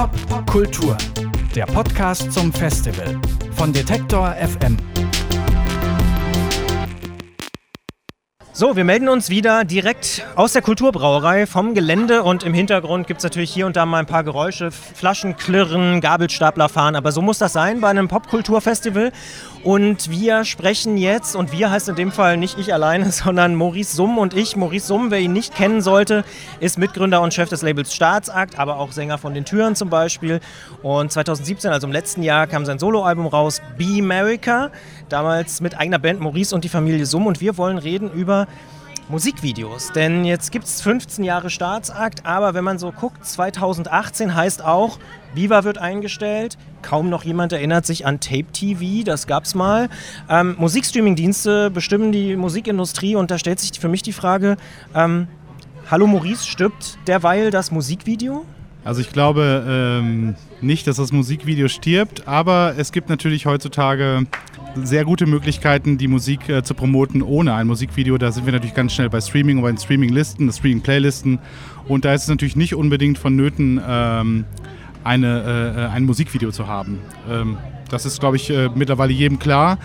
Pop Kultur, der Podcast zum Festival von Detektor FM. So, wir melden uns wieder direkt aus der Kulturbrauerei vom Gelände und im Hintergrund gibt es natürlich hier und da mal ein paar Geräusche, Flaschen klirren, Gabelstapler fahren, aber so muss das sein bei einem Popkulturfestival. Und wir sprechen jetzt, und wir heißt in dem Fall nicht ich alleine, sondern Maurice Summ und ich. Maurice Summ, wer ihn nicht kennen sollte, ist Mitgründer und Chef des Labels Staatsakt, aber auch Sänger von den Türen zum Beispiel. Und 2017, also im letzten Jahr, kam sein Soloalbum raus, Be America, damals mit eigener Band Maurice und die Familie Summ. Und wir wollen reden über Musikvideos. Denn jetzt gibt es 15 Jahre Staatsakt, aber wenn man so guckt, 2018 heißt auch, Viva wird eingestellt. Kaum noch jemand erinnert sich an Tape TV, das gab es mal. Ähm, Musikstreaming-Dienste bestimmen die Musikindustrie und da stellt sich für mich die Frage: ähm, Hallo Maurice, stirbt derweil das Musikvideo? Also ich glaube ähm, nicht, dass das Musikvideo stirbt, aber es gibt natürlich heutzutage sehr gute Möglichkeiten, die Musik äh, zu promoten ohne ein Musikvideo. Da sind wir natürlich ganz schnell bei Streaming und bei den Streaming-Listen, Streaming-Playlisten. Und da ist es natürlich nicht unbedingt vonnöten, ähm, eine, äh, ein Musikvideo zu haben. Ähm, das ist, glaube ich, äh, mittlerweile jedem klar.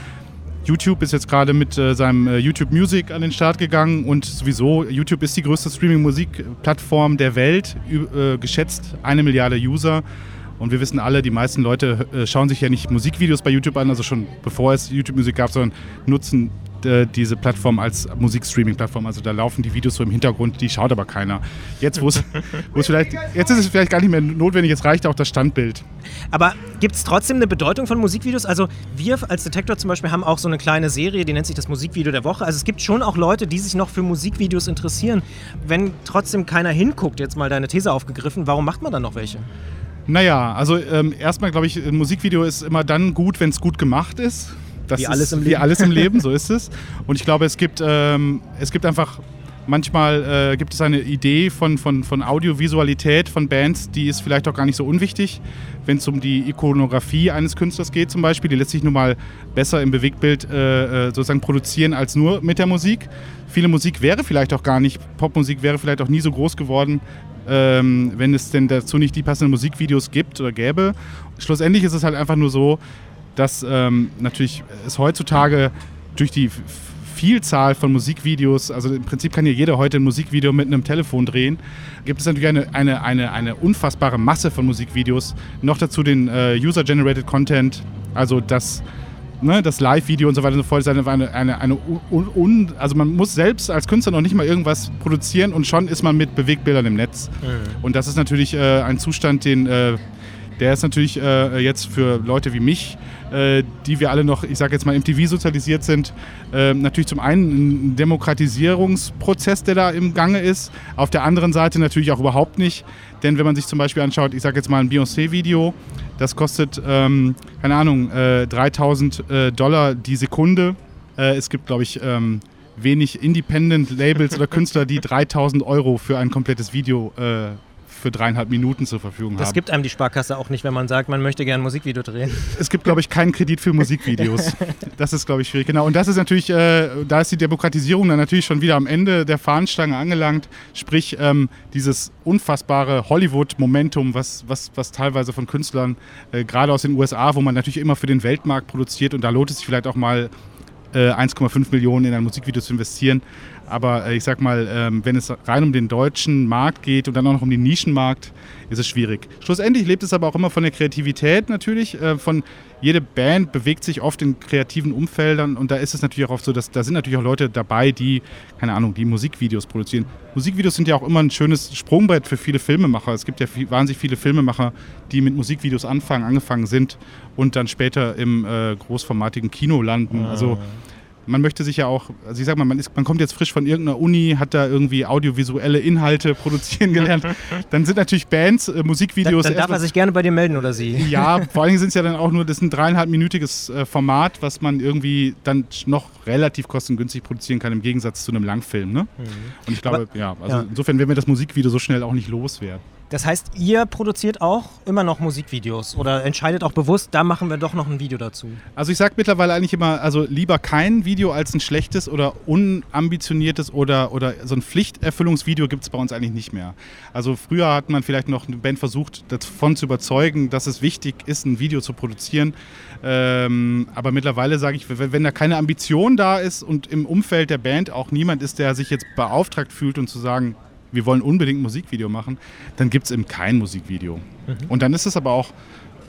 YouTube ist jetzt gerade mit äh, seinem äh, YouTube Music an den Start gegangen und sowieso, YouTube ist die größte Streaming-Musik-Plattform der Welt, äh, geschätzt eine Milliarde User. Und wir wissen alle, die meisten Leute äh, schauen sich ja nicht Musikvideos bei YouTube an, also schon bevor es YouTube Musik gab, sondern nutzen äh, diese Plattform als Musikstreaming-Plattform. Also da laufen die Videos so im Hintergrund, die schaut aber keiner. Jetzt, wo es vielleicht, jetzt ist es vielleicht gar nicht mehr notwendig, jetzt reicht auch das Standbild. Aber gibt es trotzdem eine Bedeutung von Musikvideos? Also wir als Detektor zum Beispiel haben auch so eine kleine Serie, die nennt sich das Musikvideo der Woche. Also es gibt schon auch Leute, die sich noch für Musikvideos interessieren. Wenn trotzdem keiner hinguckt, jetzt mal deine These aufgegriffen, warum macht man dann noch welche? Naja, also ähm, erstmal glaube ich, ein Musikvideo ist immer dann gut, wenn es gut gemacht ist. Das wie alles im Leben. Wie alles im Leben, so ist es. Und ich glaube, es gibt, ähm, es gibt einfach manchmal äh, gibt es eine Idee von, von, von Audiovisualität von Bands, die ist vielleicht auch gar nicht so unwichtig, wenn es um die Ikonografie eines Künstlers geht zum Beispiel. Die lässt sich nun mal besser im Bewegtbild äh, äh, sozusagen produzieren als nur mit der Musik. Viele Musik wäre vielleicht auch gar nicht, Popmusik wäre vielleicht auch nie so groß geworden, ähm, wenn es denn dazu nicht die passenden Musikvideos gibt oder gäbe. Schlussendlich ist es halt einfach nur so, dass ähm, natürlich es heutzutage durch die Vielzahl von Musikvideos, also im Prinzip kann ja jeder heute ein Musikvideo mit einem Telefon drehen, gibt es natürlich eine, eine, eine, eine unfassbare Masse von Musikvideos. Noch dazu den äh, User-Generated Content, also das ne, das Live-Video und so weiter und so fort ist eine, eine, eine, eine un, un, also man muss selbst als Künstler noch nicht mal irgendwas produzieren und schon ist man mit Bewegtbildern im Netz. Mhm. Und das ist natürlich äh, ein Zustand, den äh, der ist natürlich äh, jetzt für Leute wie mich, äh, die wir alle noch, ich sage jetzt mal, MTV sozialisiert sind, äh, natürlich zum einen ein Demokratisierungsprozess, der da im Gange ist. Auf der anderen Seite natürlich auch überhaupt nicht. Denn wenn man sich zum Beispiel anschaut, ich sage jetzt mal ein Beyoncé-Video, das kostet, ähm, keine Ahnung, äh, 3000 äh, Dollar die Sekunde. Äh, es gibt, glaube ich, ähm, wenig Independent-Labels oder Künstler, die 3000 Euro für ein komplettes Video äh, für dreieinhalb Minuten zur Verfügung haben. Das gibt einem die Sparkasse auch nicht, wenn man sagt, man möchte gerne ein Musikvideo drehen. Es gibt, glaube ich, keinen Kredit für Musikvideos. das ist, glaube ich, schwierig. Genau. Und das ist natürlich, äh, da ist die Demokratisierung dann natürlich schon wieder am Ende der Fahnenstange angelangt. Sprich, ähm, dieses unfassbare Hollywood-Momentum, was, was, was teilweise von Künstlern, äh, gerade aus den USA, wo man natürlich immer für den Weltmarkt produziert und da lohnt es sich vielleicht auch mal 1,5 äh, Millionen in ein Musikvideo zu investieren. Aber äh, ich sag mal, ähm, wenn es rein um den deutschen Markt geht und dann auch noch um den Nischenmarkt, ist es schwierig. Schlussendlich lebt es aber auch immer von der Kreativität natürlich. Äh, von jede Band bewegt sich oft in kreativen Umfeldern und da ist es natürlich auch oft so, dass da sind natürlich auch Leute dabei, die, keine Ahnung, die Musikvideos produzieren. Musikvideos sind ja auch immer ein schönes Sprungbrett für viele Filmemacher. Es gibt ja viel, wahnsinnig viele Filmemacher, die mit Musikvideos anfangen, angefangen sind und dann später im äh, großformatigen Kino landen. Also man möchte sich ja auch, also ich sag mal, man, ist, man kommt jetzt frisch von irgendeiner Uni, hat da irgendwie audiovisuelle Inhalte produzieren gelernt. dann sind natürlich Bands, äh, Musikvideos. Dann, dann darf er sich gerne bei dir melden oder sie. Ja, vor allen Dingen sind es ja dann auch nur, das ist ein dreieinhalbminütiges äh, Format, was man irgendwie dann noch relativ kostengünstig produzieren kann, im Gegensatz zu einem Langfilm. Ne? Mhm. Und ich glaube, Aber, ja, also ja. insofern werden wir das Musikvideo so schnell auch nicht loswerden. Das heißt, ihr produziert auch immer noch Musikvideos oder entscheidet auch bewusst, da machen wir doch noch ein Video dazu? Also ich sage mittlerweile eigentlich immer, also lieber kein Video als ein schlechtes oder unambitioniertes oder, oder so ein Pflichterfüllungsvideo gibt es bei uns eigentlich nicht mehr. Also früher hat man vielleicht noch eine Band versucht, davon zu überzeugen, dass es wichtig ist, ein Video zu produzieren. Ähm, aber mittlerweile sage ich, wenn, wenn da keine Ambition da ist und im Umfeld der Band auch niemand ist, der sich jetzt beauftragt fühlt und zu sagen, wir wollen unbedingt ein Musikvideo machen, dann gibt es eben kein Musikvideo. Mhm. Und dann ist es aber auch,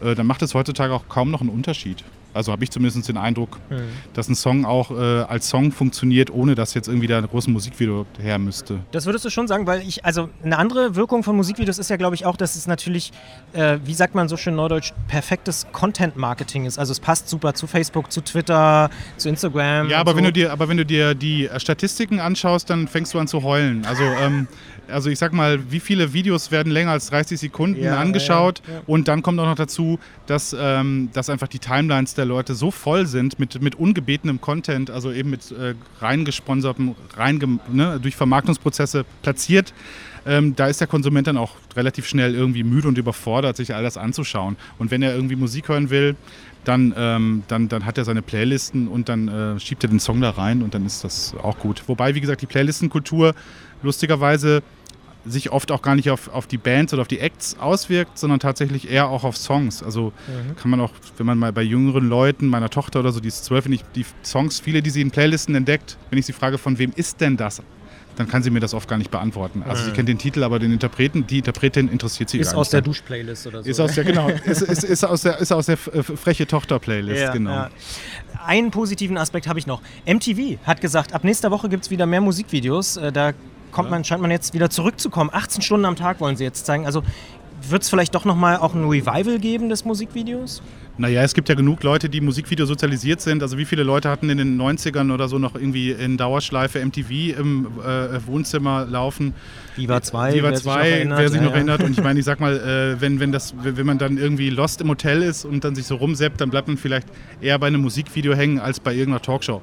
äh, dann macht es heutzutage auch kaum noch einen Unterschied. Also habe ich zumindest den Eindruck, mhm. dass ein Song auch äh, als Song funktioniert, ohne dass jetzt irgendwie da ein großes Musikvideo her müsste. Das würdest du schon sagen, weil ich, also eine andere Wirkung von Musikvideos ist ja, glaube ich, auch, dass es natürlich, äh, wie sagt man so schön neudeutsch, perfektes Content-Marketing ist. Also es passt super zu Facebook, zu Twitter, zu Instagram. Ja, aber, so. wenn, du dir, aber wenn du dir die Statistiken anschaust, dann fängst du an zu heulen. Also ähm, also ich sag mal, wie viele Videos werden länger als 30 Sekunden ja, angeschaut ja, ja. und dann kommt auch noch dazu, dass, ähm, dass einfach die Timelines der Leute so voll sind mit, mit ungebetenem Content, also eben mit äh, reingesponsertem, rein, ne, durch Vermarktungsprozesse platziert. Ähm, da ist der Konsument dann auch relativ schnell irgendwie müde und überfordert, sich all das anzuschauen. Und wenn er irgendwie Musik hören will, dann, ähm, dann, dann hat er seine Playlisten und dann äh, schiebt er den Song da rein und dann ist das auch gut. Wobei, wie gesagt, die Playlistenkultur lustigerweise sich oft auch gar nicht auf, auf die Bands oder auf die Acts auswirkt, sondern tatsächlich eher auch auf Songs. Also mhm. kann man auch, wenn man mal bei jüngeren Leuten, meiner Tochter oder so, die ist zwölf, wenn ich die Songs, viele, die sie in Playlisten entdeckt, wenn ich sie frage, von wem ist denn das? Dann kann sie mir das oft gar nicht beantworten. Also mhm. sie kennt den Titel, aber den Interpreten, die Interpretin interessiert sie ist gar nicht. Ist aus der Duschplaylist oder so. Ist aus der, genau, ist, ist, ist, aus der, ist aus der freche Tochter-Playlist, ja, genau. Ja. Einen positiven Aspekt habe ich noch. MTV hat gesagt, ab nächster Woche gibt es wieder mehr Musikvideos. Äh, da kommt man, scheint man jetzt wieder zurückzukommen. 18 Stunden am Tag wollen sie jetzt zeigen. Also wird es vielleicht doch nochmal auch ein Revival geben des Musikvideos? Naja, es gibt ja genug Leute, die Musikvideo sozialisiert sind. Also wie viele Leute hatten in den 90ern oder so noch irgendwie in Dauerschleife MTV im äh, Wohnzimmer laufen? Viva 2, Viva 2, wer sich noch erinnert. Und ich meine, ich sag mal, äh, wenn, wenn, das, wenn man dann irgendwie lost im Hotel ist und dann sich so rumseppt, dann bleibt man vielleicht eher bei einem Musikvideo hängen als bei irgendeiner Talkshow.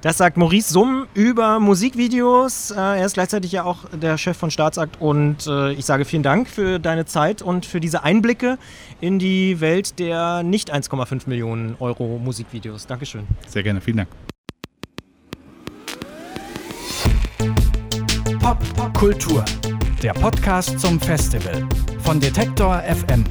Das sagt Maurice Summ über Musikvideos. Äh, er ist gleichzeitig ja auch der Chef von Staatsakt und äh, ich sage vielen Dank für deine Zeit und für diese Einblicke in die Welt der nicht 1,5 Millionen Euro Musikvideos. Dankeschön. Sehr gerne, vielen Dank. Pop, Pop Kultur, der Podcast zum Festival von Detektor FM.